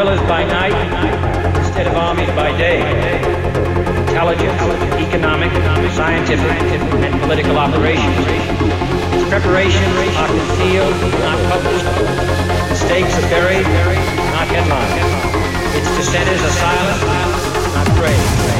guerrillas by night instead of armies by day, intelligence, economic, scientific, and political operations. Its preparations are concealed, not published. The stakes are buried, not headlined. Its dissenters are silent, not praised.